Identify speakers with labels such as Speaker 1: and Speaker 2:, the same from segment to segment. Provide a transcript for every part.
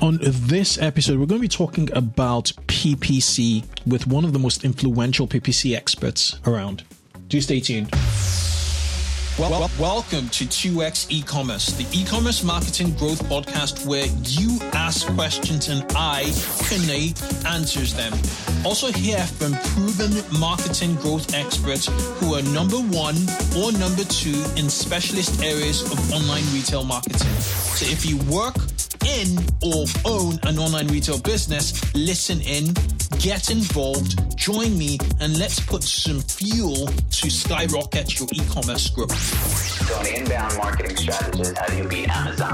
Speaker 1: On this episode, we're going to be talking about PPC with one of the most influential PPC experts around. Do stay tuned. Well, well, welcome to 2x e-commerce, the e-commerce marketing growth podcast where you ask questions and I, Kunle, answers them. Also hear from proven marketing growth experts who are number one or number two in specialist areas of online retail marketing. So if you work in or own an online retail business, listen in, get involved, join me, and let's put some fuel to skyrocket your e-commerce growth.
Speaker 2: So, an inbound marketing strategist, how do you beat Amazon?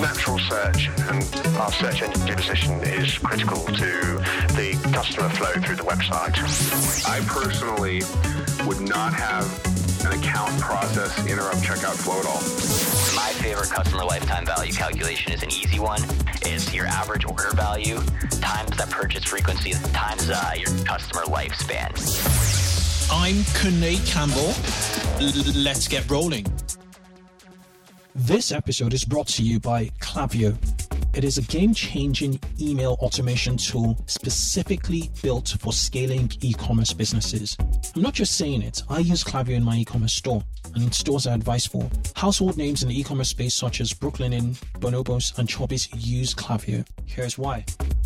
Speaker 3: Natural search and our search engine position is critical to the customer flow through the website.
Speaker 4: I personally would not have an account process interrupt checkout flow at all.
Speaker 2: My favorite customer lifetime value calculation is an easy one. It's your average order value times that purchase frequency times uh, your customer lifespan.
Speaker 1: I'm Kunle Campbell. L- let's get rolling. This episode is brought to you by Klaviyo. It is a game changing email automation tool specifically built for scaling e commerce businesses. I'm not just saying it, I use Klaviyo in my e commerce store and in stores I advise for. Household names in the e commerce space, such as Brooklinen, Inn, Bonobos, and Chubbies, use Klaviyo. Here's why.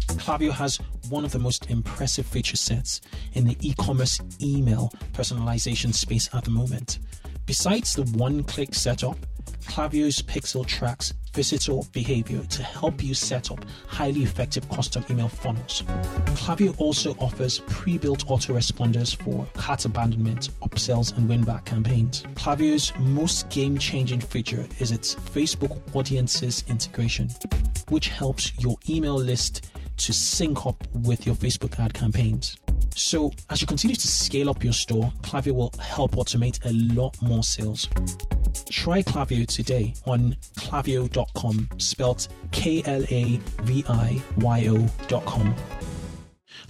Speaker 1: Klaviyo has one of the most impressive feature sets in the e commerce email personalization space at the moment. Besides the one click setup, Klaviyo's Pixel tracks visitor behavior to help you set up highly effective custom email funnels. Klaviyo also offers pre-built autoresponders for cart abandonment, upsells, and win-back campaigns. Klaviyo's most game-changing feature is its Facebook Audiences integration, which helps your email list to sync up with your Facebook ad campaigns. So, as you continue to scale up your store, Klaviyo will help automate a lot more sales. Try Klaviyo today on klaviyo.com, spelled K L A V I Y O.com.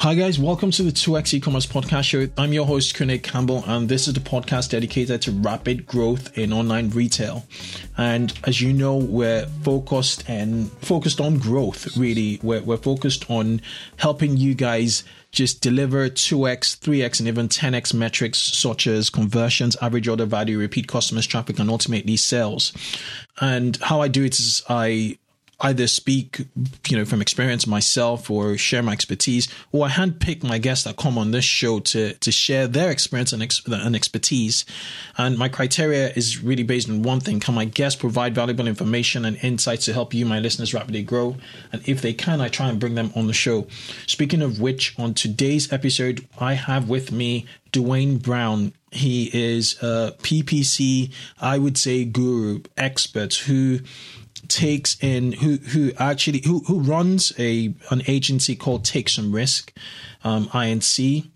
Speaker 1: Hi, guys. Welcome to the 2x e-commerce podcast show. I'm your host, Kunle Campbell, and this is the podcast dedicated to rapid growth in online retail. And as you know, we're focused and focused on growth, really. We're, we're focused on helping you guys just deliver 2x, 3x, and even 10x metrics such as conversions, average order value, repeat customers, traffic, and ultimately sales. And how I do it is I either speak, you know, from experience myself or share my expertise, or I handpick my guests that come on this show to to share their experience and, ex- and expertise. And my criteria is really based on one thing: can my guests provide valuable information and insights to help you, my listeners, rapidly grow? And if they can, I try and bring them on the show. Speaking of which, on today's episode, I have with me Duane Brown. He is a PPC, I would say, guru expert who takes in who who actually who who runs a an agency called Take Some Risk, um, INC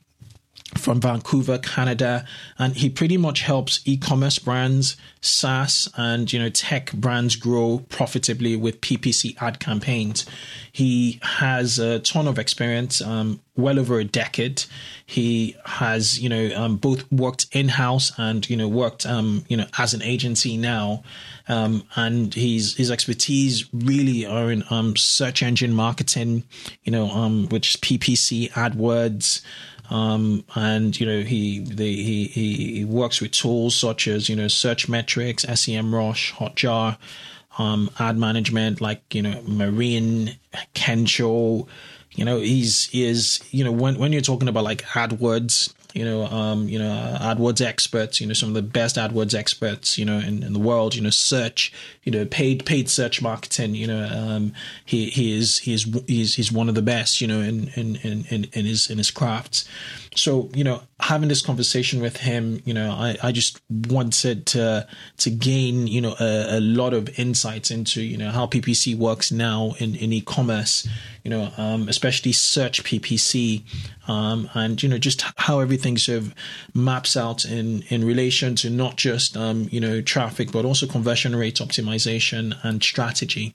Speaker 1: from Vancouver, Canada, and he pretty much helps e-commerce brands, SaaS, and you know tech brands grow profitably with PPC ad campaigns. He has a ton of experience, um, well over a decade. He has you know um, both worked in house and you know worked um, you know as an agency now. Um, and his his expertise really are in um, search engine marketing, you know, um, which is PPC, AdWords, um, and you know he, the, he he works with tools such as you know Search Searchmetrics, SEMrush, Hotjar, um, ad management like you know Marin, Kenshoo. You know he's is you know when when you're talking about like AdWords, you know, um, you know, AdWords experts, you know, some of the best AdWords experts, you know, in, in the world, you know, search, you know, paid paid search marketing, you know, um, he he is he is he's he's one of the best, you know, in in in in his in his crafts. So, you know, having this conversation with him, you know, I, I just wanted to to gain, you know, a, a lot of insights into, you know, how PPC works now in, in e-commerce, you know, um, especially search PPC, um, and you know, just how everything sort of maps out in in relation to not just um, you know traffic, but also conversion rate optimization and strategy,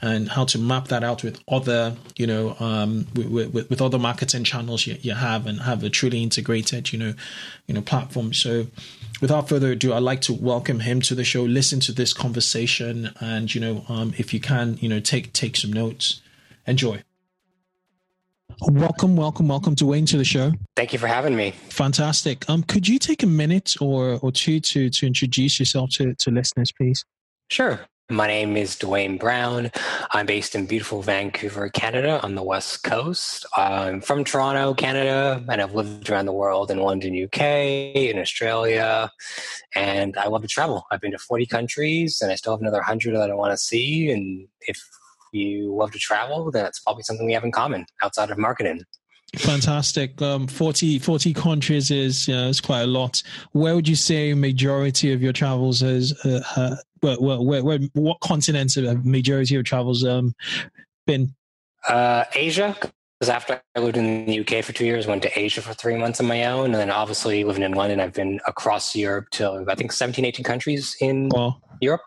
Speaker 1: and how to map that out with other, you know, um, with, with, with other marketing channels you, you have and have a truly integrated, you know, you know, platform. So, without further ado, I'd like to welcome him to the show. Listen to this conversation, and you know, um, if you can, you know, take take some notes. Enjoy. Welcome, welcome, welcome, Duane, to the show.
Speaker 5: Thank you for having me.
Speaker 1: Fantastic. Um, could you take a minute or, or two to, to introduce yourself to, to listeners, please?
Speaker 5: Sure. My name is Duane Brown. I'm based in beautiful Vancouver, Canada, on the West Coast. I'm from Toronto, Canada, and I've lived around the world in London, UK, in Australia, and I love to travel. I've been to 40 countries, and I still have another 100 that I want to see. And if you love to travel, then it's probably something we have in common outside of marketing.
Speaker 1: Fantastic. Um, 40, 40 countries is, is quite a lot. Where would you say majority of your travels has, uh, uh, where, where, where, what continents have majority of travels um, been?
Speaker 5: Uh, Asia, because after I lived in the UK for two years, went to Asia for three months on my own. And then obviously living in London, I've been across Europe to, I think, 17, 18 countries in wow. Europe.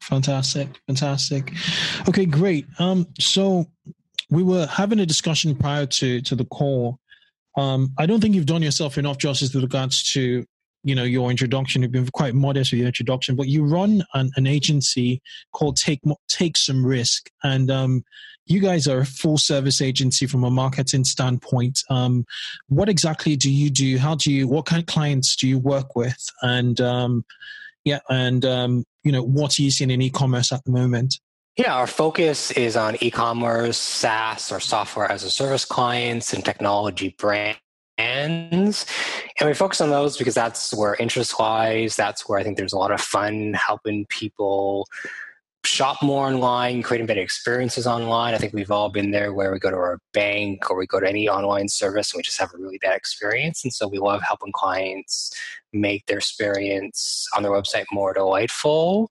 Speaker 1: Fantastic. Fantastic. Okay, great. Um, so we were having a discussion prior to to the call. Um, I don't think you've done yourself enough justice with regards to you know your introduction. You've been quite modest with your introduction, but you run an, an agency called Take Take Some Risk, and um, you guys are a full service agency from a marketing standpoint. Um, what exactly do you do? How do you? What kind of clients do you work with? And um, yeah, and um, you know what are you seeing in e-commerce at the moment?
Speaker 5: Yeah, our focus is on e-commerce, SaaS, or software as a service clients, and technology brands. And we focus on those because that's where interest lies. That's where I think there's a lot of fun helping people shop more online, creating better experiences online. I think we've all been there where we go to our bank or we go to any online service and we just have a really bad experience. And so we love helping clients make their experience on their website more delightful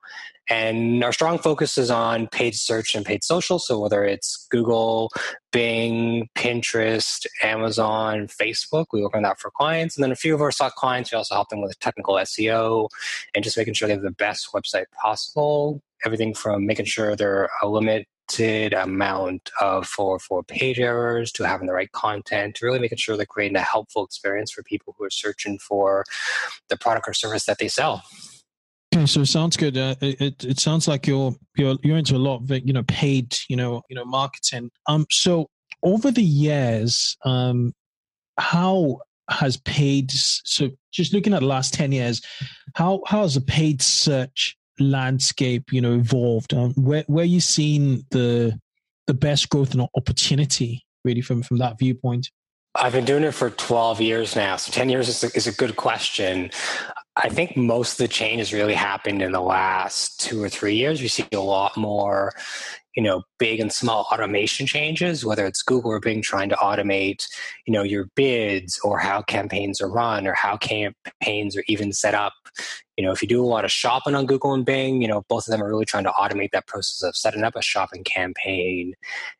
Speaker 5: and our strong focus is on paid search and paid social. So whether it's Google, Bing, Pinterest, Amazon, Facebook, we work on that for clients. And then a few of our stock clients, we also help them with technical SEO and just making sure they have the best website possible. Everything from making sure they're a limited amount of four four page errors to having the right content to really making sure they're creating a helpful experience for people who are searching for the product or service that they sell.
Speaker 1: Okay, so it sounds good. Uh, it it sounds like you're you're you're into a lot of you know paid you know you know marketing. Um, so over the years, um, how has paid so just looking at the last 10 years how how has the paid search landscape you know evolved um, where where you seen the the best growth and opportunity really from from that viewpoint
Speaker 5: I've been doing it for 12 years now. So 10 years is a, is a good question. I think most of the change has really happened in the last two or three years. We see a lot more, you know, big and small automation changes, whether it's Google or Bing trying to automate, you know, your bids or how campaigns are run or how campaigns are even set up you know, if you do a lot of shopping on Google and Bing, you know, both of them are really trying to automate that process of setting up a shopping campaign.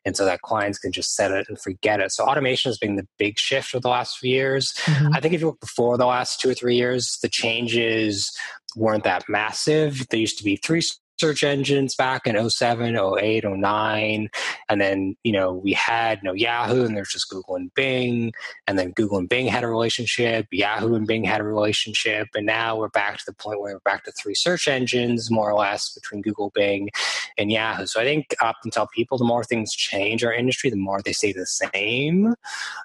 Speaker 5: And so that clients can just set it and forget it. So automation has been the big shift for the last few years. Mm-hmm. I think if you look before the last two or three years, the changes weren't that massive. There used to be three search engines back in 07, 08, 09. And then, you know, we had you know, Yahoo and there's just Google and Bing. And then Google and Bing had a relationship. Yahoo and Bing had a relationship. And now we're back to the point where we're back to three search engines, more or less, between Google, Bing, and Yahoo. So I think up until people, the more things change our industry, the more they stay the same.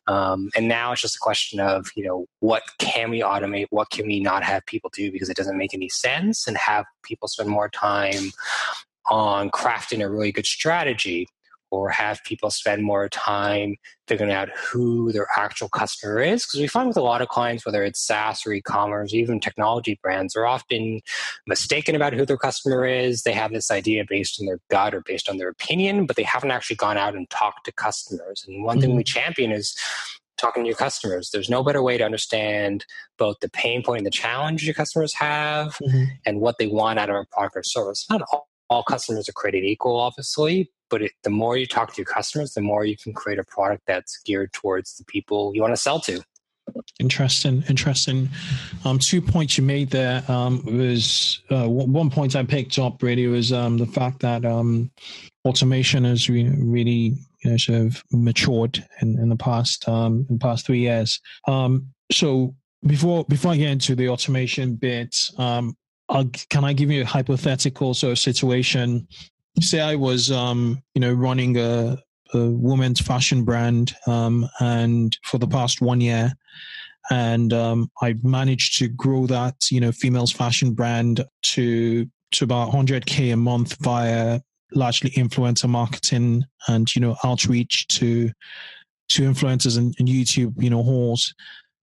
Speaker 5: Um, and now it's just a question of, you know, what can we automate? What can we not have people do because it doesn't make any sense and have people spend more time on crafting a really good strategy or have people spend more time figuring out who their actual customer is. Because we find with a lot of clients, whether it's SaaS or e commerce, even technology brands, are often mistaken about who their customer is. They have this idea based on their gut or based on their opinion, but they haven't actually gone out and talked to customers. And one mm-hmm. thing we champion is talking to your customers. There's no better way to understand both the pain point and the challenge your customers have mm-hmm. and what they want out of a product or service. Not all, all customers are created equal, obviously, but it, the more you talk to your customers, the more you can create a product that's geared towards the people you want to sell to.
Speaker 1: Interesting, interesting. Um, two points you made there um, was uh, one point I picked up really was um, the fact that um, automation has re- really you know, sort of matured in, in the past um, in the past three years. Um, so before before I get into the automation bit, um, I'll, can I give you a hypothetical sort of situation? Say I was um, you know running a a women's fashion brand, um, and for the past one year, and um, I managed to grow that, you know, females fashion brand to to about 100k a month via largely influencer marketing and you know outreach to to influencers and, and YouTube, you know, hauls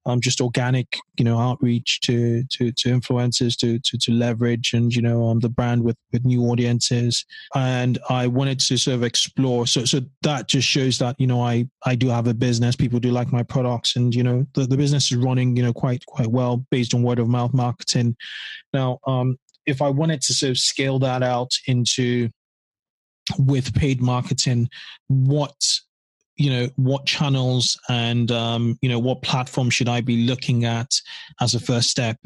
Speaker 1: um, just organic, you know, outreach to to to influencers to to, to leverage and you know um, the brand with with new audiences. And I wanted to sort of explore. So so that just shows that you know I I do have a business. People do like my products, and you know the the business is running you know quite quite well based on word of mouth marketing. Now, um, if I wanted to sort of scale that out into with paid marketing, what you know what channels and um, you know what platform should i be looking at as a first step?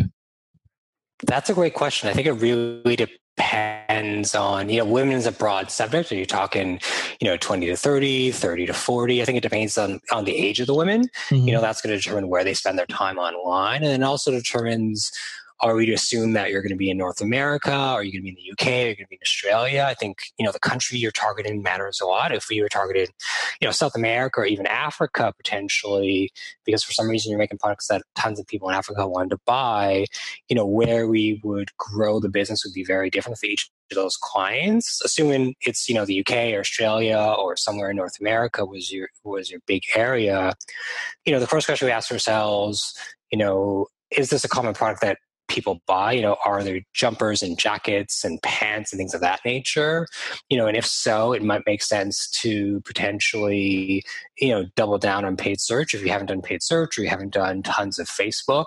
Speaker 5: That's a great question. I think it really depends on you know women is a broad subject. Are you talking you know 20 to 30 30 to 40 i think it depends on on the age of the women. Mm-hmm. you know that's going to determine where they spend their time online and it also determines are we to assume that you're going to be in North America? Are you going to be in the UK? Are you going to be in Australia? I think, you know, the country you're targeting matters a lot. If we were targeting, you know, South America or even Africa potentially, because for some reason you're making products that tons of people in Africa wanted to buy, you know, where we would grow the business would be very different for each of those clients. Assuming it's, you know, the UK or Australia or somewhere in North America was your was your big area, you know, the first question we ask ourselves, you know, is this a common product that people buy? You know, are there jumpers and jackets and pants and things of that nature? You know, and if so, it might make sense to potentially, you know, double down on paid search if you haven't done paid search or you haven't done tons of Facebook.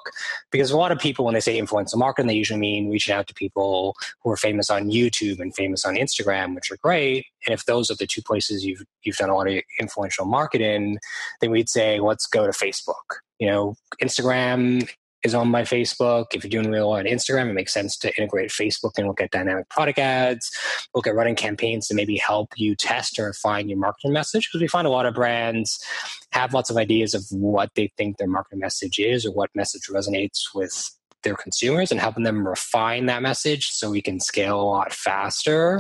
Speaker 5: Because a lot of people, when they say influencer marketing, they usually mean reaching out to people who are famous on YouTube and famous on Instagram, which are great. And if those are the two places you've you've done a lot of influential marketing, then we'd say let's go to Facebook you know instagram is on my Facebook. If you're doing real on Instagram, it makes sense to integrate Facebook and look at dynamic product ads, look at running campaigns to maybe help you test or refine your marketing message. Because we find a lot of brands have lots of ideas of what they think their marketing message is or what message resonates with their consumers and helping them refine that message so we can scale a lot faster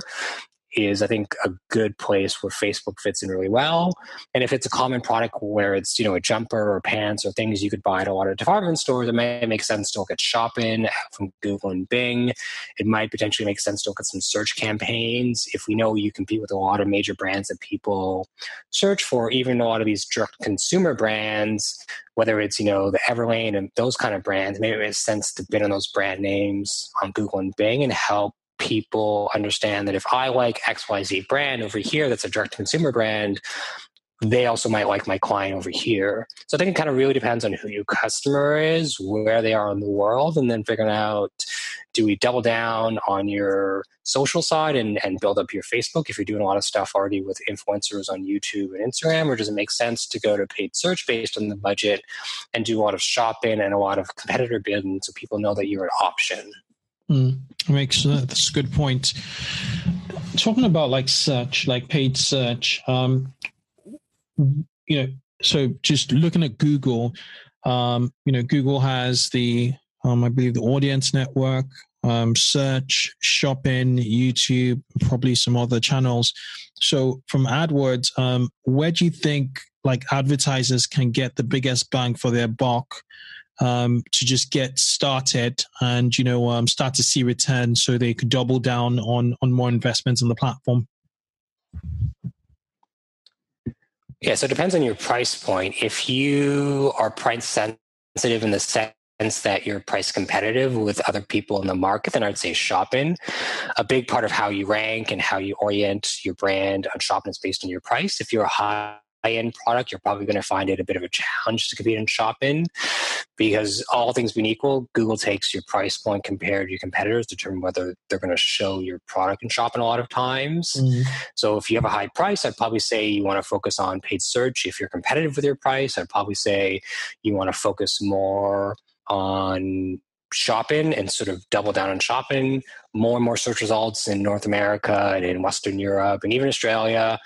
Speaker 5: is I think a good place where Facebook fits in really well. And if it's a common product where it's, you know, a jumper or pants or things you could buy at a lot of department stores, it may make sense to look at shopping from Google and Bing. It might potentially make sense to look at some search campaigns. If we know you compete with a lot of major brands that people search for, even a lot of these direct consumer brands, whether it's, you know, the Everlane and those kind of brands, maybe it makes sense to bid on those brand names on Google and Bing and help people understand that if I like XYZ brand over here, that's a direct consumer brand, they also might like my client over here. So I think it kind of really depends on who your customer is, where they are in the world, and then figuring out do we double down on your social side and, and build up your Facebook if you're doing a lot of stuff already with influencers on YouTube and Instagram, or does it make sense to go to paid search based on the budget and do a lot of shopping and a lot of competitor bidding so people know that you're an option?
Speaker 1: Mm, makes uh, that's a good point. Talking about like search, like paid search, um, you know, so just looking at Google, um, you know, Google has the, um, I believe, the audience network, um, search, shopping, YouTube, probably some other channels. So from AdWords, um, where do you think like advertisers can get the biggest bang for their buck? Um, to just get started and you know um, start to see returns so they could double down on on more investments on the platform
Speaker 5: yeah so it depends on your price point if you are price sensitive in the sense that you're price competitive with other people in the market, then I'd say shopping. A big part of how you rank and how you orient your brand on shopping is based on your price. If you're a high end product, you're probably going to find it a bit of a challenge to compete in shopping because all things being equal, Google takes your price point compared to your competitors, to determine whether they're going to show your product in shopping a lot of times. Mm-hmm. So if you have a high price, I'd probably say you want to focus on paid search. If you're competitive with your price, I'd probably say you want to focus more on shopping and sort of double down on shopping. More and more search results in North America and in Western Europe and even Australia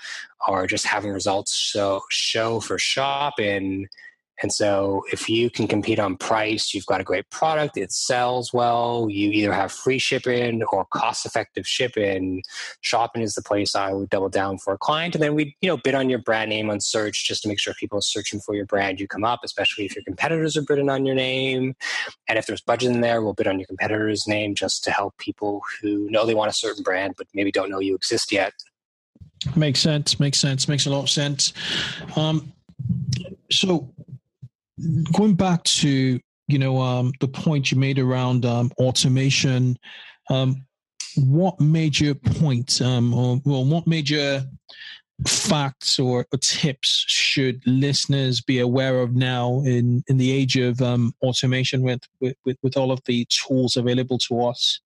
Speaker 5: are just having results show show for shopping And so if you can compete on price, you've got a great product, it sells well, you either have free shipping or cost effective shipping, Shopping is the place I would double down for a client. And then we, you know, bid on your brand name on search just to make sure people are searching for your brand, you come up, especially if your competitors are bidding on your name. And if there's budget in there, we'll bid on your competitor's name just to help people who know they want a certain brand but maybe don't know you exist yet.
Speaker 1: Makes sense. Makes sense. Makes a lot of sense. Um, so going back to you know um, the point you made around um, automation um, what major point um, or well what major facts or, or, tips should listeners be aware of now in in the age of um, automation with, with with all of the tools available to us?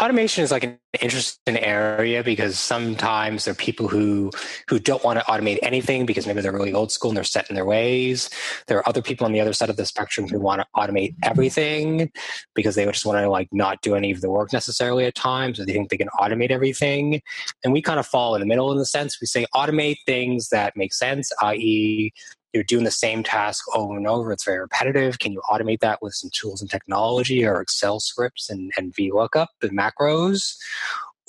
Speaker 5: Automation is like an interesting area because sometimes there are people who who don't want to automate anything because maybe they're really old school and they're set in their ways. There are other people on the other side of the spectrum who want to automate everything because they just want to like not do any of the work necessarily at times or they think they can automate everything. And we kind of fall in the middle in the sense we say automate things that make sense i.e you're doing the same task over and over. It's very repetitive. Can you automate that with some tools and technology or Excel scripts and, and VLOOKUP and macros?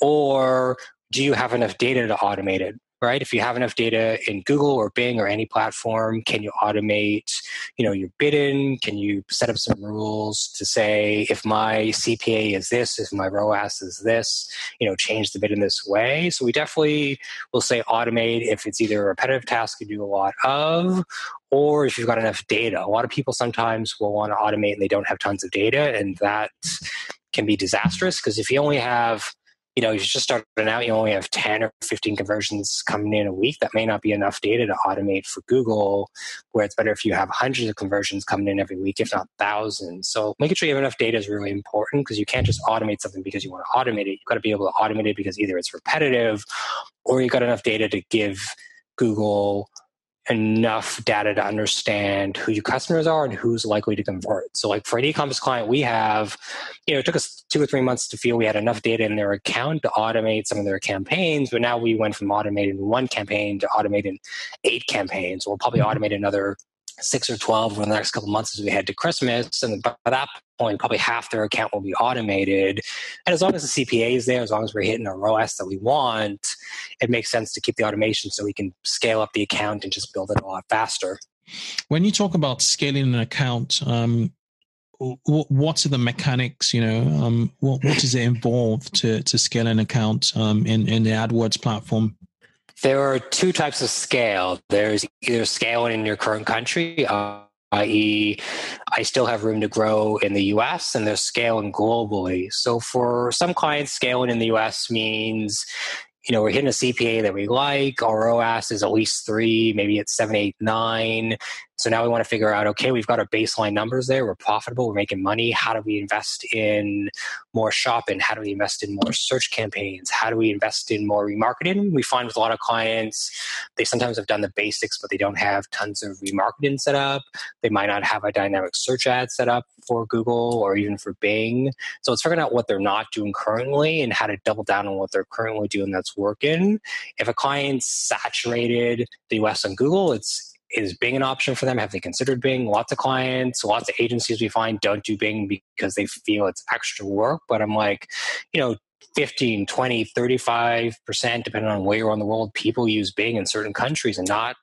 Speaker 5: Or do you have enough data to automate it? Right? If you have enough data in Google or Bing or any platform, can you automate, you know, your bidding? Can you set up some rules to say if my CPA is this, if my ROAS is this, you know, change the bid in this way? So we definitely will say automate if it's either a repetitive task you do a lot of or if you've got enough data. A lot of people sometimes will want to automate and they don't have tons of data and that can be disastrous because if you only have you know, you're just starting out, you only have 10 or 15 conversions coming in a week. That may not be enough data to automate for Google, where it's better if you have hundreds of conversions coming in every week, if not thousands. So making sure you have enough data is really important because you can't just automate something because you want to automate it. You've got to be able to automate it because either it's repetitive or you've got enough data to give Google enough data to understand who your customers are and who's likely to convert. So, like for an e-commerce client, we have, you know, it took us two or three months to feel we had enough data in their account to automate some of their campaigns. But now we went from automating one campaign to automating eight campaigns. We'll probably mm-hmm. automate another six or 12 over the next couple months as we head to Christmas. And by that point, probably half their account will be automated. And as long as the CPA is there, as long as we're hitting our ROAS that we want, it makes sense to keep the automation so we can scale up the account and just build it a lot faster.
Speaker 1: When you talk about scaling an account, um, what are the mechanics? You know, um, what, what does it involve to to scale an account um, in in the AdWords platform?
Speaker 5: There are two types of scale. There's either scaling in your current country, uh, i.e., I still have room to grow in the US, and there's scaling globally. So for some clients, scaling in the US means you know, we're hitting a CPA that we like. Our ROAS is at least three, maybe it's seven, eight, nine. So now we want to figure out okay, we've got our baseline numbers there. We're profitable. We're making money. How do we invest in more shopping? How do we invest in more search campaigns? How do we invest in more remarketing? We find with a lot of clients, they sometimes have done the basics, but they don't have tons of remarketing set up. They might not have a dynamic search ad set up for Google or even for Bing. So it's figuring out what they're not doing currently and how to double down on what they're currently doing that's working. If a client's saturated the US on Google, it's is Bing an option for them? Have they considered Bing? Lots of clients, lots of agencies we find don't do Bing because they feel it's extra work. But I'm like, you know, 15, 20, 35%, depending on where you're on the world, people use Bing in certain countries and not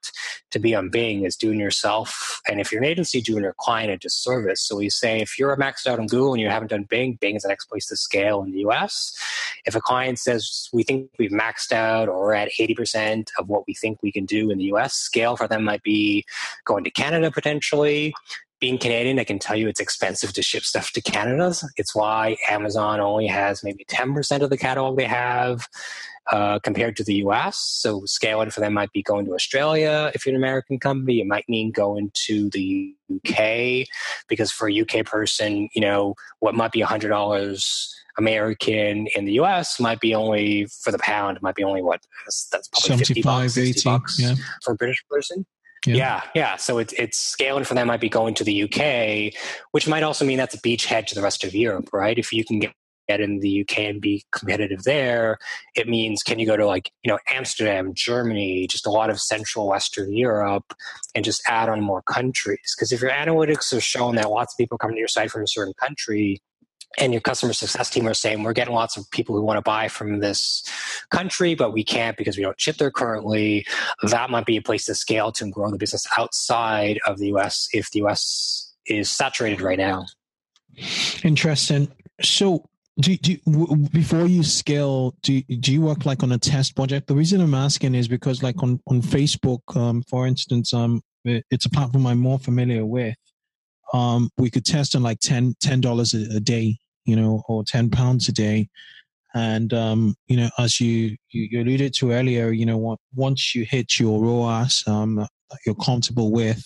Speaker 5: to be on Bing is doing yourself. And if you're an agency, doing your client a disservice. So we say if you're maxed out on Google and you haven't done Bing, Bing is the next place to scale in the US. If a client says we think we've maxed out or at 80% of what we think we can do in the US, scale for them might be going to Canada potentially being Canadian, I can tell you it's expensive to ship stuff to Canada. It's why Amazon only has maybe 10% of the catalog they have uh, compared to the US. So scaling for them might be going to Australia if you're an American company. It might mean going to the UK because for a UK person, you know, what might be $100 American in the US might be only for the pound, might be only what that's probably 50 bucks, 80 bucks yeah. for a British person. Yeah. yeah, yeah. So it's it's scaling for them might be going to the UK, which might also mean that's a beachhead to the rest of Europe, right? If you can get get in the UK and be competitive there, it means can you go to like, you know, Amsterdam, Germany, just a lot of Central Western Europe and just add on more countries. Because if your analytics are showing that lots of people come to your site from a certain country, and your customer success team are saying we're getting lots of people who want to buy from this country but we can't because we don't ship there currently. That might be a place to scale to grow the business outside of the us if the us is saturated right now.
Speaker 1: Interesting. So do, do w- before you scale do, do you work like on a test project? The reason i'm asking is because like on on facebook um, for instance um it's a platform i'm more familiar with. Um, we could test on like 10 dollars a day you know or 10 pounds a day. And um, you know as you, you, alluded to earlier you know once you hit your ROAS um, that you're comfortable with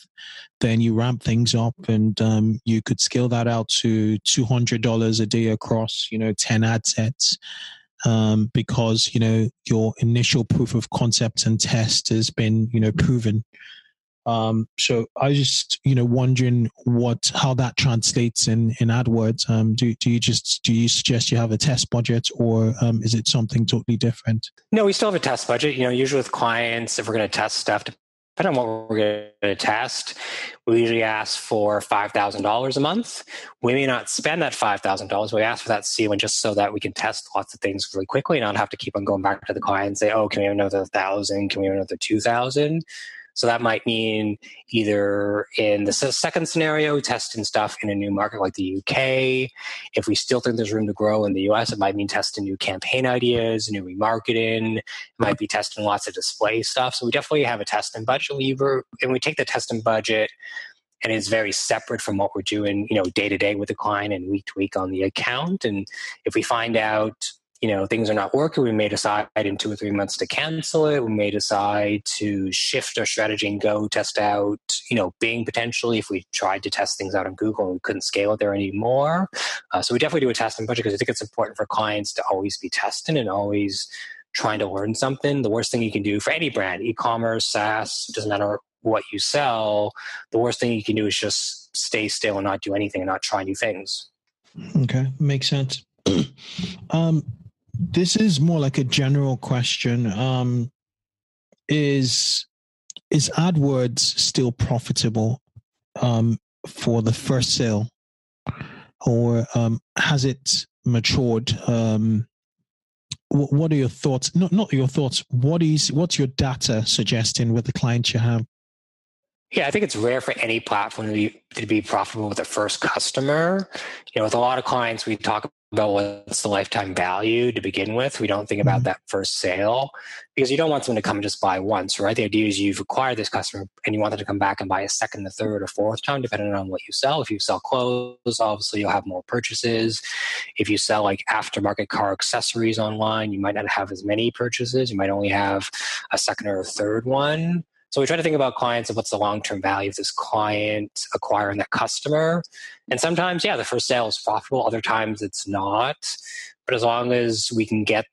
Speaker 1: then you ramp things up and um, you could scale that out to $200 a day across you know 10 ad sets. Um, because you know your initial proof of concept and test has been you know proven um, so I was just, you know, wondering what how that translates in in AdWords. Um, do do you just do you suggest you have a test budget, or um, is it something totally different?
Speaker 5: No, we still have a test budget. You know, usually with clients, if we're going to test stuff, depending on what we're going to test, we usually ask for five thousand dollars a month. We may not spend that five thousand dollars. We ask for that ceiling just so that we can test lots of things really quickly and not have to keep on going back to the client and say, "Oh, can we have another thousand? Can we have another two thousand? So that might mean either in the second scenario, testing stuff in a new market like the UK. If we still think there's room to grow in the US, it might mean testing new campaign ideas, new remarketing. It might be testing lots of display stuff. So we definitely have a testing budget lever, and we take the testing budget and it's very separate from what we're doing, you know, day to day with the client and week to week on the account. And if we find out you know things are not working we may decide in two or three months to cancel it we may decide to shift our strategy and go test out you know bing potentially if we tried to test things out on google and we couldn't scale it there anymore. Uh, so we definitely do a testing budget because i think it's important for clients to always be testing and always trying to learn something. The worst thing you can do for any brand e-commerce saas doesn't matter what you sell the worst thing you can do is just stay still and not do anything and not try new things.
Speaker 1: Okay makes sense. Um, this is more like a general question. Um, is is AdWords still profitable um, for the first sale, or um, has it matured? Um, what, are your thoughts? Not not your thoughts. What is what's your data suggesting with the clients you have?
Speaker 5: Yeah, I think it's rare for any platform to be, to be profitable with a first customer. You know, with a lot of clients, we talk about what's the lifetime value to begin with. We don't think about mm-hmm. that first sale because you don't want someone to come and just buy once, right? The idea is you've acquired this customer and you want them to come back and buy a second, a third, or fourth time, depending on what you sell. If you sell clothes, obviously you'll have more purchases. If you sell like aftermarket car accessories online, you might not have as many purchases. You might only have a second or a third one. So we try to think about clients and what's the long term value of this client acquiring that customer. And sometimes, yeah, the first sale is profitable. Other times it's not. But as long as we can get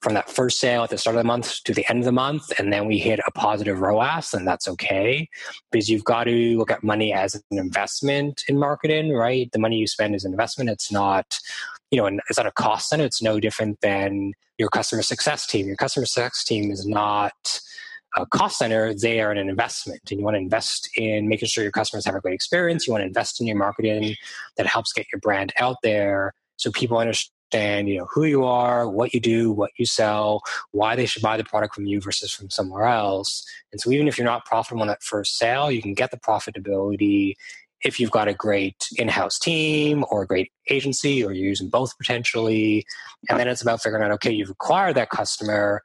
Speaker 5: from that first sale at the start of the month to the end of the month, and then we hit a positive ROAS, then that's okay. Because you've got to look at money as an investment in marketing, right? The money you spend is an investment. It's not, you know, it's not a cost center. It's no different than your customer success team. Your customer success team is not a cost center, they are an investment. And you want to invest in making sure your customers have a great experience. You want to invest in your marketing that helps get your brand out there so people understand, you know, who you are, what you do, what you sell, why they should buy the product from you versus from somewhere else. And so even if you're not profitable on that first sale, you can get the profitability if you've got a great in-house team or a great agency or you're using both potentially and then it's about figuring out okay you've acquired that customer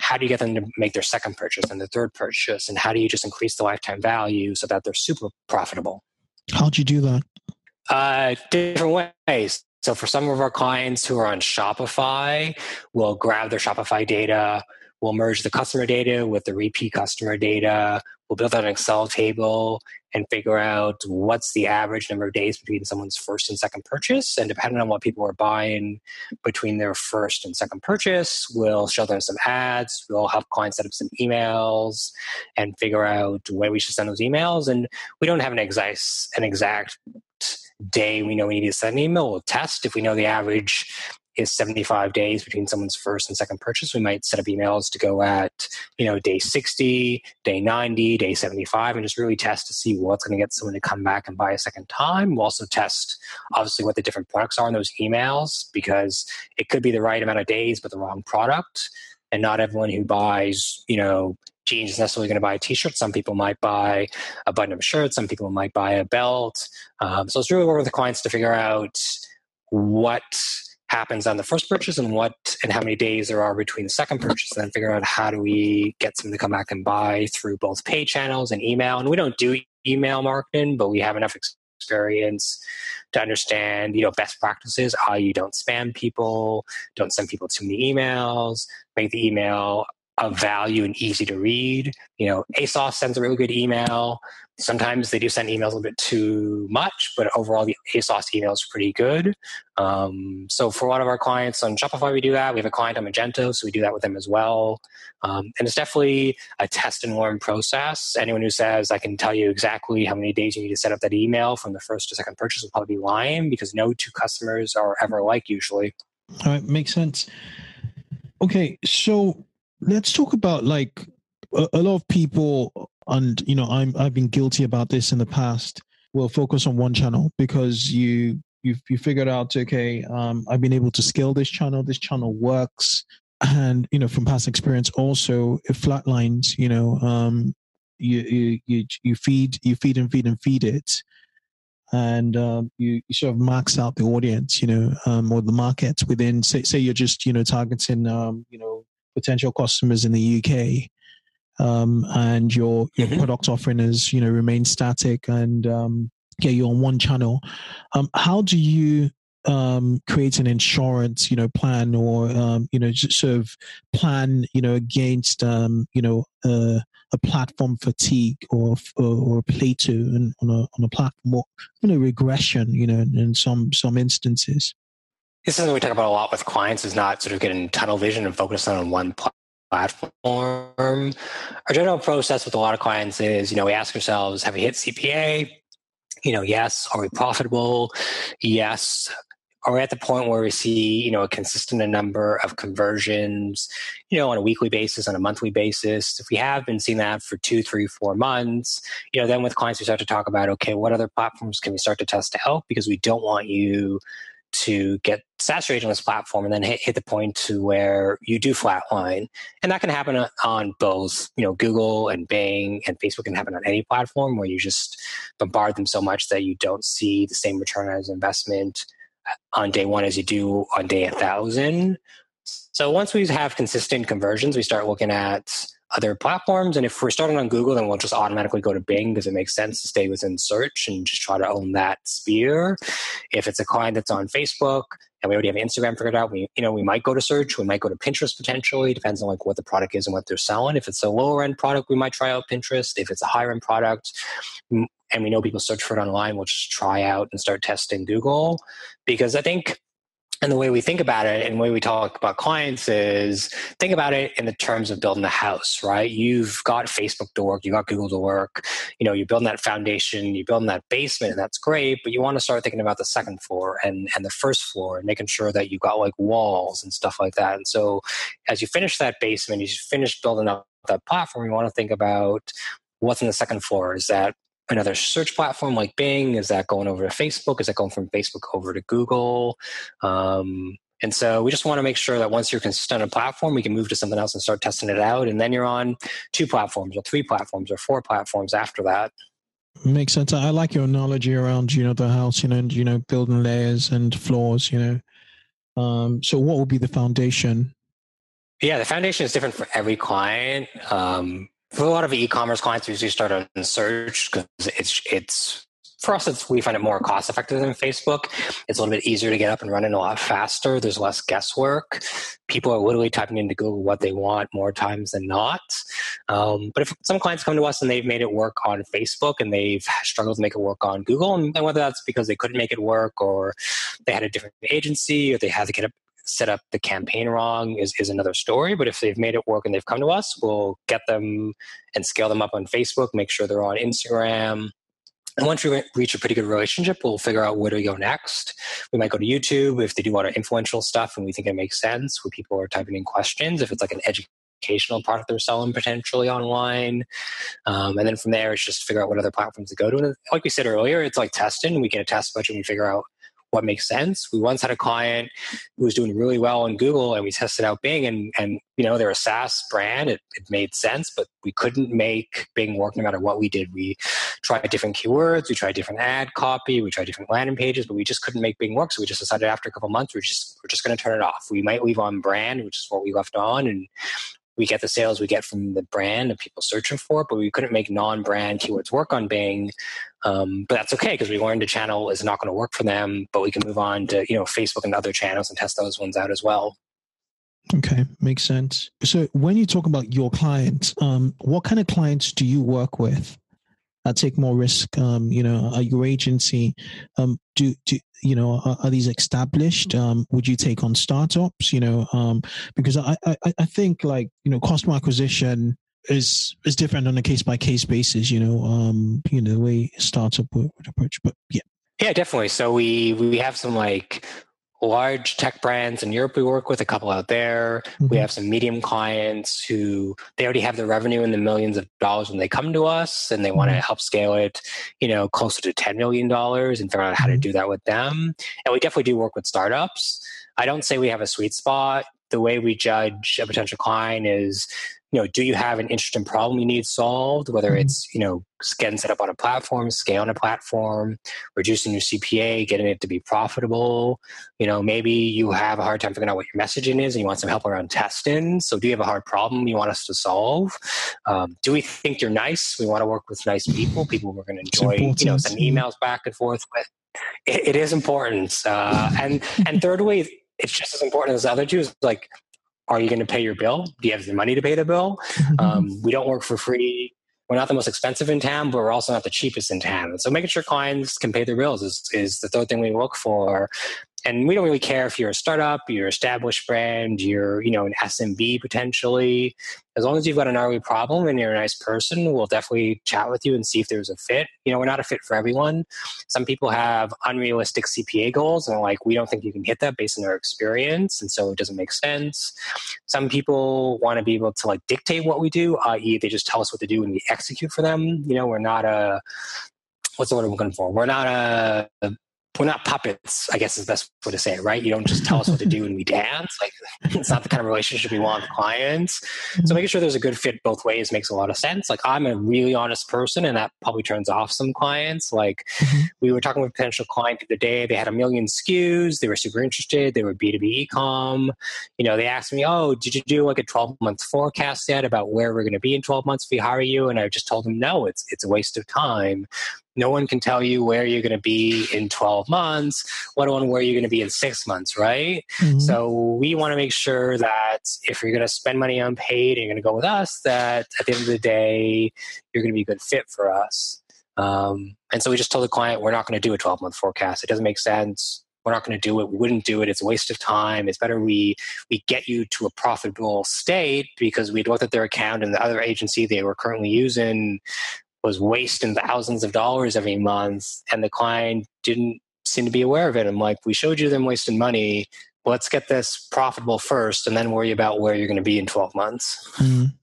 Speaker 5: how do you get them to make their second purchase and their third purchase? And how do you just increase the lifetime value so that they're super profitable?
Speaker 1: How'd you do that?
Speaker 5: Uh, different ways. So for some of our clients who are on shopify we'll grab their shopify data we'll merge the customer data with the repeat customer data we'll build out an excel table and figure out what's the average number of days between someone's first and second purchase. And depending on what people are buying between their first and second purchase, we'll show them some ads. We'll help clients set up some emails and figure out when we should send those emails. And we don't have an exact, an exact day we know we need to send an email, we'll test. If we know the average is 75 days between someone's first and second purchase, we might set up emails to go at, you know, day 60, day 90, day 75, and just really test to see what's going to get someone to come back and buy a second time. We'll also test, obviously, what the different products are in those emails because it could be the right amount of days, but the wrong product. And not everyone who buys, you know, jeans is necessarily going to buy a t-shirt. Some people might buy a button-up shirt. Some people might buy a belt. Um, so it's really working with the clients to figure out what happens on the first purchase and what and how many days there are between the second purchase and then figure out how do we get someone to come back and buy through both pay channels and email. And we don't do email marketing but we have enough experience to understand you know best practices how you don't spam people don't send people too many emails make the email of value and easy to read you know asos sends a really good email Sometimes they do send emails a little bit too much, but overall the ASOS email is pretty good. Um, so for a lot of our clients on Shopify, we do that. We have a client on Magento, so we do that with them as well. Um, and it's definitely a test and learn process. Anyone who says I can tell you exactly how many days you need to set up that email from the first to second purchase will probably be lying because no two customers are ever like usually.
Speaker 1: All right, makes sense. Okay, so let's talk about like a, a lot of people and you know i'm i've been guilty about this in the past will focus on one channel because you you've you figured out okay um, i've been able to scale this channel this channel works and you know from past experience also it flatlines you know um, you, you you you feed you feed and feed and feed it and um, you, you sort of max out the audience you know um, or the market within say, say you're just you know targeting um, you know potential customers in the uk um, and your your mm-hmm. product offering is you know remain static and um, yeah you're on one channel um, how do you um, create an insurance you know plan or um, you know sort of plan you know against um, you know uh, a platform fatigue or or, or plateau on a on a platform or you know regression you know in some some instances
Speaker 5: this is something we talk about a lot with clients is not sort of getting tunnel vision and focus on one platform. Our general process with a lot of clients is, you know, we ask ourselves, have we hit CPA? You know, yes. Are we profitable? Yes. Are we at the point where we see, you know, a consistent number of conversions, you know, on a weekly basis, on a monthly basis? If we have been seeing that for two, three, four months, you know, then with clients we start to talk about, okay, what other platforms can we start to test to help? Because we don't want you to get saturated on this platform and then hit, hit the point to where you do flatline. And that can happen on both, you know, Google and Bing and Facebook can happen on any platform where you just bombard them so much that you don't see the same return as investment uh, on day one as you do on day a thousand. So once we have consistent conversions, we start looking at other platforms. And if we're starting on Google, then we'll just automatically go to Bing because it makes sense to stay within search and just try to own that sphere. If it's a client that's on Facebook and we already have Instagram figured out, we you know we might go to search, we might go to Pinterest potentially. Depends on like what the product is and what they're selling. If it's a lower end product, we might try out Pinterest. If it's a higher end product, mm, and we know people search for it online, we'll just try out and start testing Google because I think and the way we think about it and the way we talk about clients is think about it in the terms of building a house, right? You've got Facebook to work, you got Google to work, you know, you're building that foundation, you're building that basement, and that's great, but you want to start thinking about the second floor and, and the first floor and making sure that you've got like walls and stuff like that. And so as you finish that basement, you finish building up that platform, you want to think about what's in the second floor. Is that another search platform like Bing? Is that going over to Facebook? Is that going from Facebook over to Google? Um, and so we just want to make sure that once you're consistent on a platform, we can move to something else and start testing it out. And then you're on two platforms or three platforms or four platforms after that.
Speaker 1: Makes sense. I like your analogy around, you know, the house, you know, and, you know, building layers and floors, you know. Um, so what will be the foundation?
Speaker 5: Yeah, the foundation is different for every client. Um, for a lot of e-commerce clients, we usually start on search because it's it's for us. It's we find it more cost effective than Facebook. It's a little bit easier to get up and running a lot faster. There's less guesswork. People are literally typing into Google what they want more times than not. Um, but if some clients come to us and they've made it work on Facebook and they've struggled to make it work on Google, and whether that's because they couldn't make it work or they had a different agency or they had to get set up the campaign wrong is, is another story. But if they've made it work and they've come to us, we'll get them and scale them up on Facebook, make sure they're on Instagram, And once we reach a pretty good relationship, we'll figure out where to go next. We might go to YouTube if they do a lot of influential stuff and we think it makes sense where people are typing in questions. If it's like an educational product they're selling potentially online. Um, and then from there, it's just figure out what other platforms to go to. And like we said earlier, it's like testing. We get a test budget and we figure out what makes sense. We once had a client who was doing really well on Google and we tested out Bing and, and you know, they're a SaaS brand. It, it made sense, but we couldn't make Bing work no matter what we did. We tried different keywords, we tried different ad copy, we tried different landing pages, but we just couldn't make Bing work. So we just decided after a couple months, we're just, we're just going to turn it off. We might leave on brand, which is what we left on. And we get the sales we get from the brand and people searching for it, but we couldn't make non-brand keywords work on Bing. Um, but that's okay because we learned a channel is not going to work for them, but we can move on to you know Facebook and other channels and test those ones out as well.
Speaker 1: Okay, makes sense. So when you talk about your clients, um, what kind of clients do you work with? Uh, take more risk. Um, you know, are your agency um, do do you know are, are these established? Um, would you take on startups? You know, um, because I, I I think like you know customer acquisition is is different on a case by case basis. You know, um, you know the way startup would, would approach, but yeah.
Speaker 5: Yeah, definitely. So we we have some like large tech brands in Europe we work with, a couple out there. Mm-hmm. We have some medium clients who they already have the revenue in the millions of dollars when they come to us and they mm-hmm. want to help scale it, you know, closer to $10 million and figure out how to mm-hmm. do that with them. And we definitely do work with startups. I don't say we have a sweet spot. The way we judge a potential client is you know, do you have an interesting problem you need solved? Whether mm-hmm. it's you know getting set up on a platform, scaling a platform, reducing your CPA, getting it to be profitable. You know, maybe you have a hard time figuring out what your messaging is, and you want some help around testing. So, do you have a hard problem you want us to solve? Um, do we think you're nice? We want to work with nice people, people we're going to enjoy. You know, send emails back and forth with. it, it is important, uh, and and thirdly, it's just as important as the other two. Is like are you going to pay your bill? Do you have the money to pay the bill? Um, we don't work for free. We're not the most expensive in town, but we're also not the cheapest in town. So making sure clients can pay their bills is, is the third thing we look for and we don't really care if you're a startup, you're an established brand, you're you know an SMB potentially. As long as you've got an ROE problem and you're a nice person, we'll definitely chat with you and see if there's a fit. You know, we're not a fit for everyone. Some people have unrealistic CPA goals and like we don't think you can hit that based on their experience, and so it doesn't make sense. Some people want to be able to like dictate what we do, i.e., they just tell us what to do and we execute for them. You know, we're not a what's the word I'm looking for? We're not a, we're not puppets, I guess is the best way to say it, right? You don't just tell us what to do and we dance. Like it's not the kind of relationship we want with clients. So making sure there's a good fit both ways makes a lot of sense. Like I'm a really honest person and that probably turns off some clients. Like mm-hmm. we were talking with a potential client the other day, they had a million SKUs, they were super interested, they were B2B ecom. You know, they asked me, Oh, did you do like a 12 month forecast yet about where we're gonna be in 12 months if we hire you? And I just told them, No, it's it's a waste of time. No one can tell you where you're going to be in 12 months, let alone where you're going to be in six months, right? Mm-hmm. So we want to make sure that if you're going to spend money on paid and you're going to go with us, that at the end of the day, you're going to be a good fit for us. Um, and so we just told the client, we're not going to do a 12 month forecast. It doesn't make sense. We're not going to do it. We wouldn't do it. It's a waste of time. It's better we we get you to a profitable state because we looked at their account and the other agency they were currently using was wasting thousands of dollars every month and the client didn't seem to be aware of it. I'm like, we showed you them wasting money. Let's get this profitable first and then worry about where you're going to be in 12 months. Mm.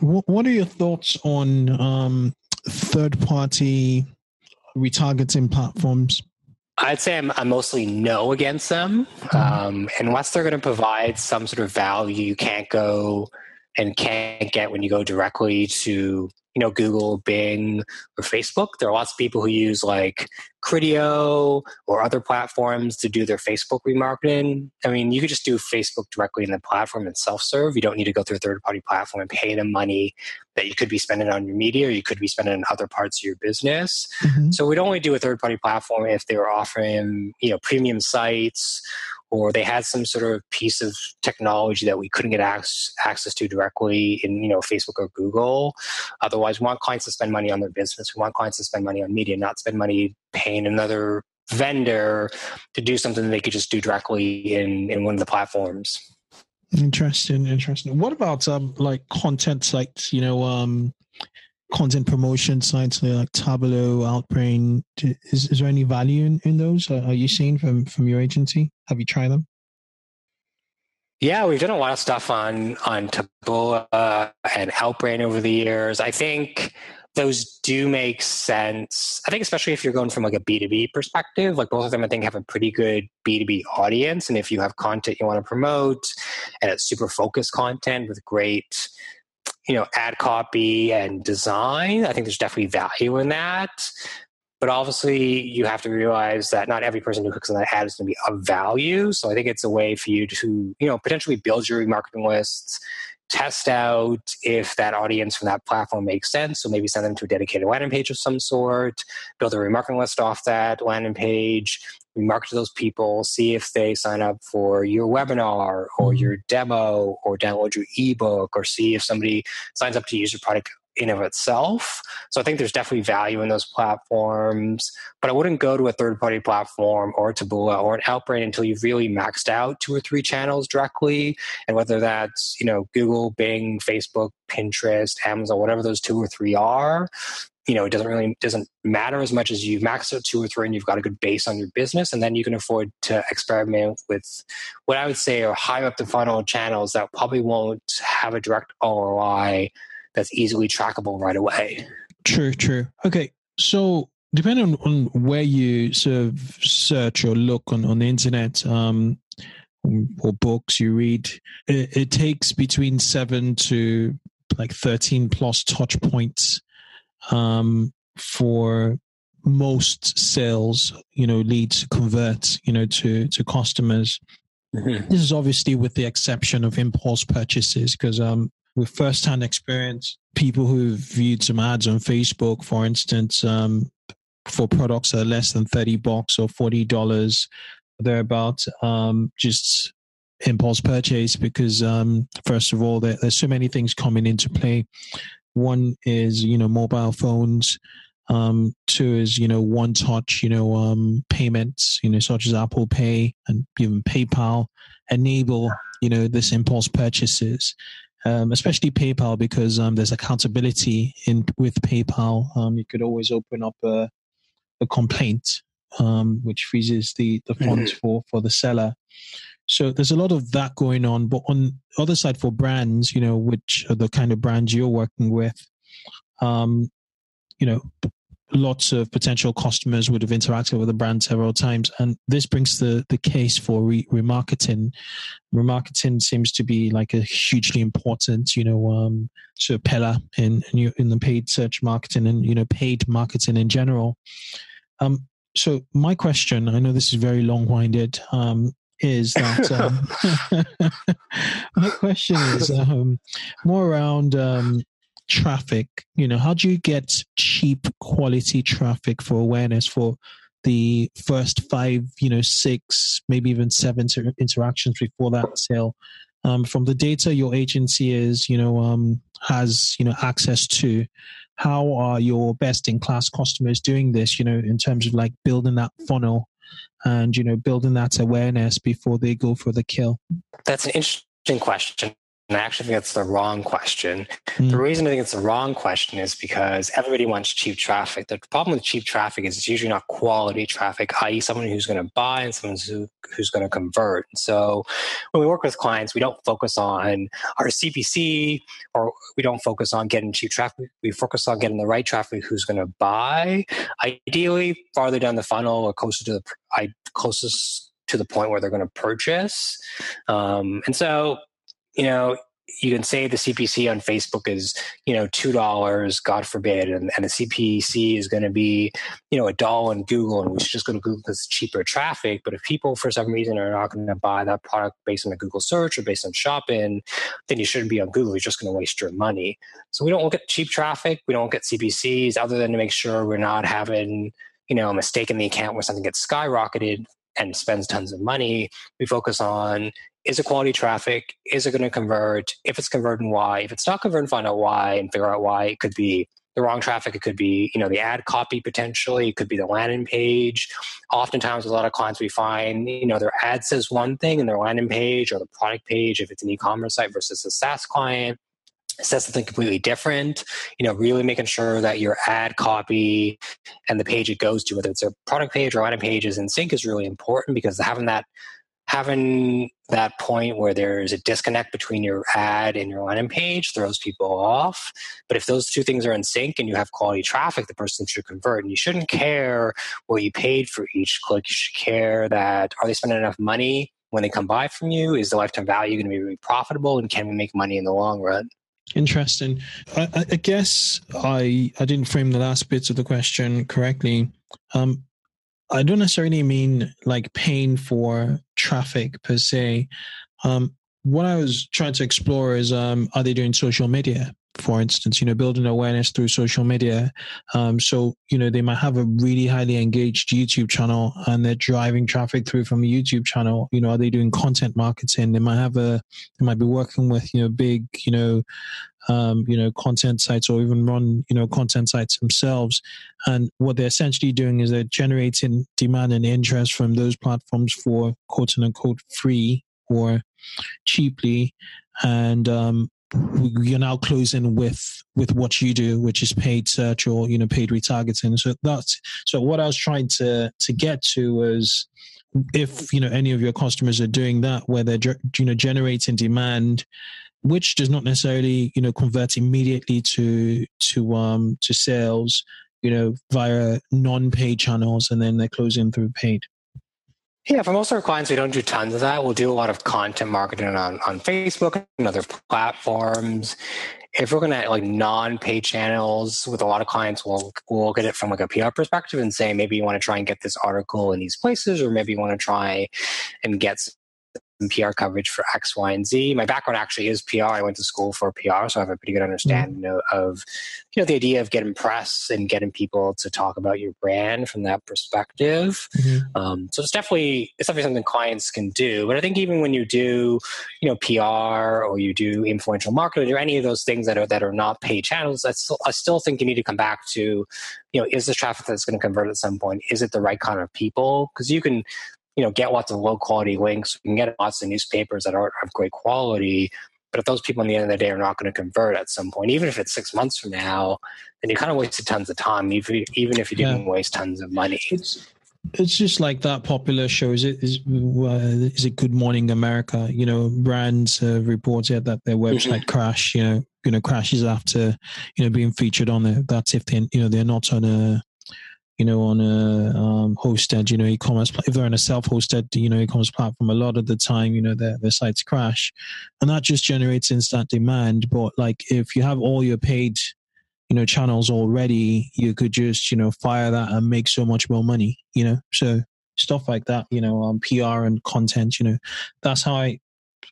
Speaker 1: What are your thoughts on um, third party retargeting platforms?
Speaker 5: I'd say I'm, I'm, mostly no against them. Mm-hmm. Um, unless they're going to provide some sort of value you can't go and can't get when you go directly to you know Google, Bing, or Facebook. There are lots of people who use like Criteo or other platforms to do their Facebook remarketing. I mean, you could just do Facebook directly in the platform and self-serve. You don't need to go through a third-party platform and pay them money that you could be spending on your media or you could be spending on other parts of your business. Mm-hmm. So we'd only do a third-party platform if they were offering, you know, premium sites or they had some sort of piece of technology that we couldn't get access, access to directly in you know Facebook or Google. Otherwise, we want clients to spend money on their business. We want clients to spend money on media, not spend money paying another vendor to do something they could just do directly in in one of the platforms.
Speaker 1: Interesting, interesting. What about um like content sites? You know, um content promotion sites like Taboola, Outbrain. Is, is there any value in, in those? Uh, are you seeing from, from your agency? Have you tried them?
Speaker 5: Yeah, we've done a lot of stuff on on Taboola uh, and Outbrain over the years. I think those do make sense. I think especially if you're going from like a B2B perspective, like both of them I think have a pretty good B2B audience. And if you have content you want to promote and it's super focused content with great, you know, ad copy and design, I think there's definitely value in that. But obviously, you have to realize that not every person who clicks on that ad is going to be of value. So I think it's a way for you to, you know, potentially build your remarketing lists, test out if that audience from that platform makes sense. So maybe send them to a dedicated landing page of some sort, build a remarketing list off that landing page, remarket to those people, see if they sign up for your webinar or mm-hmm. your demo or download your ebook or see if somebody signs up to use your product in of itself. So I think there's definitely value in those platforms, but I wouldn't go to a third party platform or Taboola or an Outbrain until you've really maxed out two or three channels directly. And whether that's, you know, Google, Bing, Facebook, Pinterest, Amazon, whatever those two or three are, you know, it doesn't really doesn't matter as much as you've maxed out two or three and you've got a good base on your business, and then you can afford to experiment with what I would say are high up the funnel channels that probably won't have a direct ROI that's easily trackable right away.
Speaker 1: True, true. Okay, so depending on, on where you sort of search or look on, on the internet um, or books you read, it, it takes between seven to like 13 plus touch points um, for most sales, you know, leads to convert, you know, to, to customers. Mm-hmm. This is obviously with the exception of impulse purchases because um, with first-hand experience, people who've viewed some ads on Facebook, for instance, um, for products that are less than 30 bucks or $40 thereabout, um, just impulse purchase because um, first of all, there, there's so many things coming into play. One is, you know, mobile phones. Um, two is, you know, one touch, you know, um, payments, you know, such as Apple Pay and even PayPal enable, you know, this impulse purchases um, especially PayPal because um, there's accountability in with PayPal. Um, you could always open up a, a complaint, um, which freezes the the funds mm-hmm. for for the seller. So there's a lot of that going on. But on the other side, for brands, you know, which are the kind of brands you're working with, um, you know, lots of potential customers would have interacted with the brand several times and this brings the the case for re- remarketing remarketing seems to be like a hugely important you know um sort of pillar in in, in the paid search marketing and you know paid marketing in general um so my question i know this is very long-winded um is that um, my question is um, more around um, traffic. You know how do you get cheap quality traffic for awareness for the first five you know six maybe even seven inter- interactions before that sale? Um, from the data your agency is you know um, has you know access to how are your best in class customers doing this you know in terms of like building that funnel and you know building that awareness before they go for the kill.
Speaker 5: That's an interesting question and I actually think that's the wrong question. Mm. The hmm. reason I think it's the wrong question is because everybody wants cheap traffic. The problem with cheap traffic is it's usually not quality traffic, i.e., someone who's going to buy and someone who, who's going to convert. So when we work with clients, we don't focus on our CPC or we don't focus on getting cheap traffic. We focus on getting the right traffic who's going to buy, ideally farther down the funnel or closer to the I, closest to the point where they're going to purchase. Um, and so you know, you can say the CPC on Facebook is, you know, two dollars, God forbid, and, and the CPC is going to be, you know, a dollar on Google, and we should just go to Google because it's cheaper traffic. But if people for some reason are not going to buy that product based on a Google search or based on shopping, then you shouldn't be on Google. You're just going to waste your money. So we don't look at cheap traffic. We don't look at CPCs other than to make sure we're not having, you know, a mistake in the account where something gets skyrocketed and spends tons of money. We focus on is it quality traffic? Is it going to convert? If it's converting, why? If it's not converting, find out why and figure out why. It could be the wrong traffic. It could be, you know, the ad copy potentially. It could be the landing page. Oftentimes, with a lot of clients we find, you know, their ad says one thing and their landing page or the product page, if it's an e-commerce site versus a SaaS client, says something completely different you know really making sure that your ad copy and the page it goes to whether it's a product page or item page is in sync is really important because having that having that point where there's a disconnect between your ad and your landing page throws people off. But if those two things are in sync and you have quality traffic, the person should convert. And you shouldn't care what you paid for each click. You should care that are they spending enough money when they come buy from you? Is the lifetime value going to be really profitable? And can we make money in the long run?
Speaker 1: Interesting. I, I guess I I didn't frame the last bits of the question correctly. Um, I don't necessarily mean like paying for traffic per se. Um, what I was trying to explore is um, are they doing social media? For instance, you know, building awareness through social media. Um, so, you know, they might have a really highly engaged YouTube channel and they're driving traffic through from a YouTube channel. You know, are they doing content marketing? They might have a, they might be working with, you know, big, you know, um, you know, content sites or even run, you know, content sites themselves. And what they're essentially doing is they're generating demand and interest from those platforms for quote unquote free or cheaply. And, um, you're now closing with with what you do which is paid search or you know paid retargeting. So that's so what i was trying to to get to was if you know any of your customers are doing that where they're you know generating demand which does not necessarily you know convert immediately to to um to sales you know via non-paid channels and then they're closing through paid
Speaker 5: yeah, for most of our clients, we don't do tons of that. We'll do a lot of content marketing on, on Facebook and other platforms. If we're going to like non-pay channels with a lot of clients, we'll we'll look at it from like a PR perspective and say maybe you want to try and get this article in these places, or maybe you want to try and get PR coverage for X, Y, and Z. My background actually is PR. I went to school for PR, so I have a pretty good understanding mm-hmm. of, you know, the idea of getting press and getting people to talk about your brand from that perspective. Mm-hmm. Um, so it's definitely it's definitely something clients can do. But I think even when you do, you know, PR or you do influential marketing or any of those things that are that are not paid channels, I still, I still think you need to come back to, you know, is this traffic that's going to convert at some point? Is it the right kind of people? Because you can you know get lots of low quality links. We can get lots of newspapers that aren't of great quality. But if those people in the end of the day are not going to convert at some point, even if it's six months from now, then you kind of wasted tons of time, even even if you didn't yeah. waste tons of money.
Speaker 1: It's, it's just like that popular show. Is it is, uh, is it Good Morning America? You know, brands have reported that their website mm-hmm. crash. You know, you know crashes after you know being featured on there. That's if they you know they're not on a you know, on a um, hosted, you know, e-commerce. If they're on a self-hosted, you know, e-commerce platform, a lot of the time, you know, their their sites crash, and that just generates instant demand. But like, if you have all your paid, you know, channels already, you could just, you know, fire that and make so much more money. You know, so stuff like that, you know, um, PR and content, you know, that's how I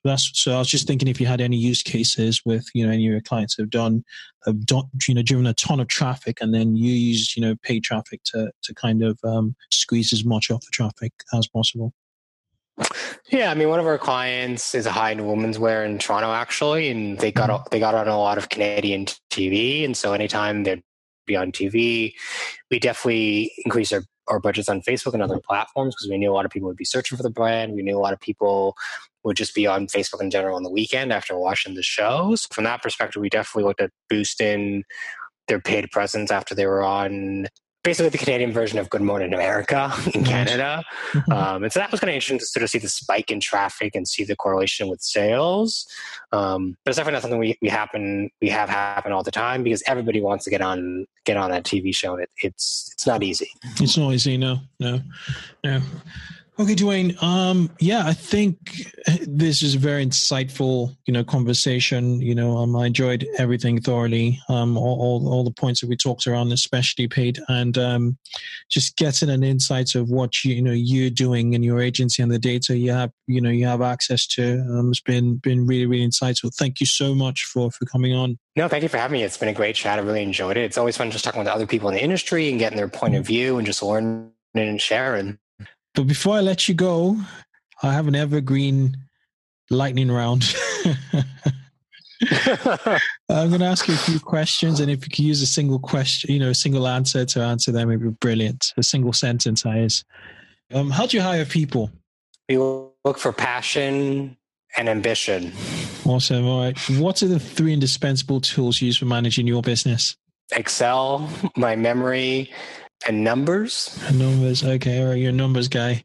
Speaker 1: that's so I was just thinking if you had any use cases with you know any of your clients have done have done you know driven a ton of traffic and then you use you know paid traffic to to kind of um, squeeze as much off the traffic as possible.
Speaker 5: Yeah, I mean, one of our clients is a high-end women's wear in Toronto, actually, and they got mm-hmm. they got on a lot of Canadian TV, and so anytime they'd be on TV, we definitely increase our our budgets on Facebook and other platforms because we knew a lot of people would be searching for the brand. We knew a lot of people would just be on Facebook in general on the weekend after watching the shows. From that perspective, we definitely looked at boosting their paid presence after they were on basically the Canadian version of Good Morning America in Canada. Mm-hmm. Um, and so that was kind of interesting to sort of see the spike in traffic and see the correlation with sales. Um, but it's definitely not something we, we happen we have happen all the time because everybody wants to get on get on that TV show and it, it's it's not easy.
Speaker 1: It's not easy, no, no, no. Okay, Duane. Um, yeah, I think this is a very insightful, you know, conversation. You know, um, I enjoyed everything thoroughly. Um, all, all, all the points that we talked around, especially Pete, and um, just getting an insight of what you, you know you're doing in your agency and the data you have, you know, you have access to. Um, it's been been really really insightful. Thank you so much for for coming on.
Speaker 5: No, thank you for having me. It's been a great chat. I really enjoyed it. It's always fun just talking with other people in the industry and getting their point of view and just learning and sharing.
Speaker 1: But before I let you go, I have an evergreen lightning round. I'm going to ask you a few questions, and if you can use a single question, you know, a single answer to answer them, it'd be brilliant. A single sentence, I is. Um, how do you hire people?
Speaker 5: We look for passion and ambition.
Speaker 1: Awesome. All right. What are the three indispensable tools used for managing your business?
Speaker 5: Excel, my memory, and numbers.
Speaker 1: And Numbers. Okay. All right. You're a numbers guy.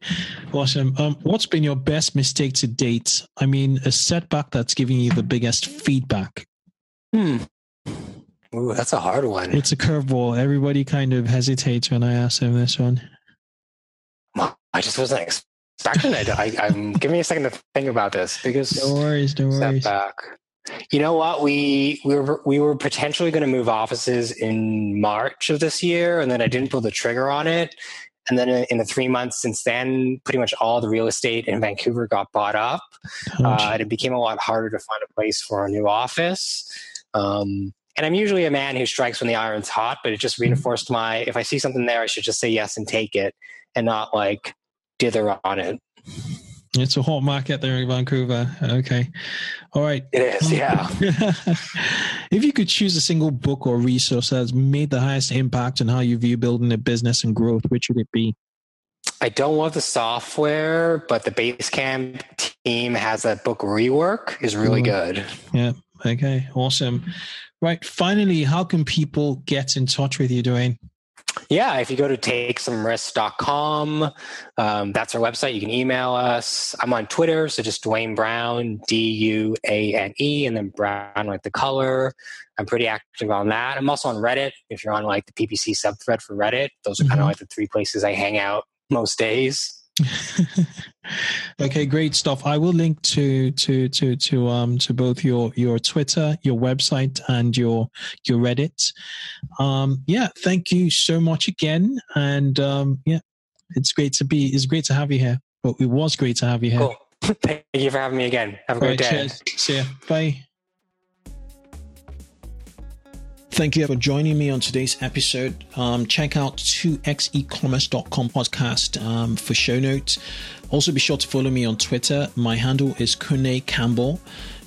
Speaker 1: Awesome. Um, what's been your best mistake to date? I mean, a setback that's giving you the biggest feedback.
Speaker 5: Hmm. Ooh, that's a hard one.
Speaker 1: It's a curveball. Everybody kind of hesitates when I ask them this one.
Speaker 5: I just wasn't expecting it. I, I'm give me a second to think about this because
Speaker 1: No worries. No worries.
Speaker 5: setback. You know what? We we were we were potentially going to move offices in March of this year, and then I didn't pull the trigger on it. And then in the three months since then, pretty much all the real estate in Vancouver got bought up, uh, and it became a lot harder to find a place for a new office. Um, and I'm usually a man who strikes when the iron's hot, but it just reinforced my if I see something there, I should just say yes and take it, and not like dither on it.
Speaker 1: It's a hot market there in Vancouver. Okay. All right.
Speaker 5: It is, yeah.
Speaker 1: if you could choose a single book or resource that's made the highest impact on how you view building a business and growth, which would it be?
Speaker 5: I don't love the software, but the Basecamp team has that book Rework is really good.
Speaker 1: Yeah. Okay. Awesome. Right. Finally, how can people get in touch with you, Duane?
Speaker 5: Yeah, if you go to takesomerisk.com, um, that's our website. You can email us. I'm on Twitter, so just Duane Brown, D U A N E, and then Brown like the color. I'm pretty active on that. I'm also on Reddit. If you're on like the PPC subthread for Reddit, those are kind of like the three places I hang out most days.
Speaker 1: Okay, great stuff. I will link to to to to um to both your your Twitter, your website, and your your Reddit. Um, yeah, thank you so much again, and um, yeah, it's great to be. It's great to have you here. But it was great to have you here.
Speaker 5: Cool. Thank you for having me again. Have a
Speaker 1: All
Speaker 5: great
Speaker 1: right,
Speaker 5: day.
Speaker 1: cheers. See ya. Bye. Thank you for joining me on today's episode. Um, check out 2xecommerce.com podcast um, for show notes. Also, be sure to follow me on Twitter. My handle is Kunle Campbell.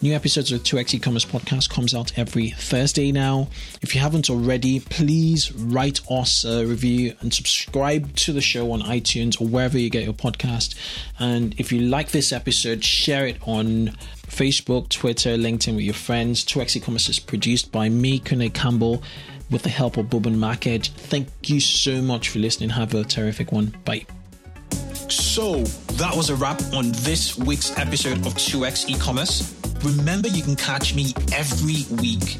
Speaker 1: New episodes of 2x e-commerce podcast comes out every Thursday now. If you haven't already, please write us a review and subscribe to the show on iTunes or wherever you get your podcast. And if you like this episode, share it on Facebook, Twitter, LinkedIn with your friends. 2x e-commerce is produced by me, Kunle Campbell, with the help of Boban Markage. Thank you so much for listening. Have a terrific one. Bye. So that was a wrap on this week's episode of 2x e-commerce. Remember, you can catch me every week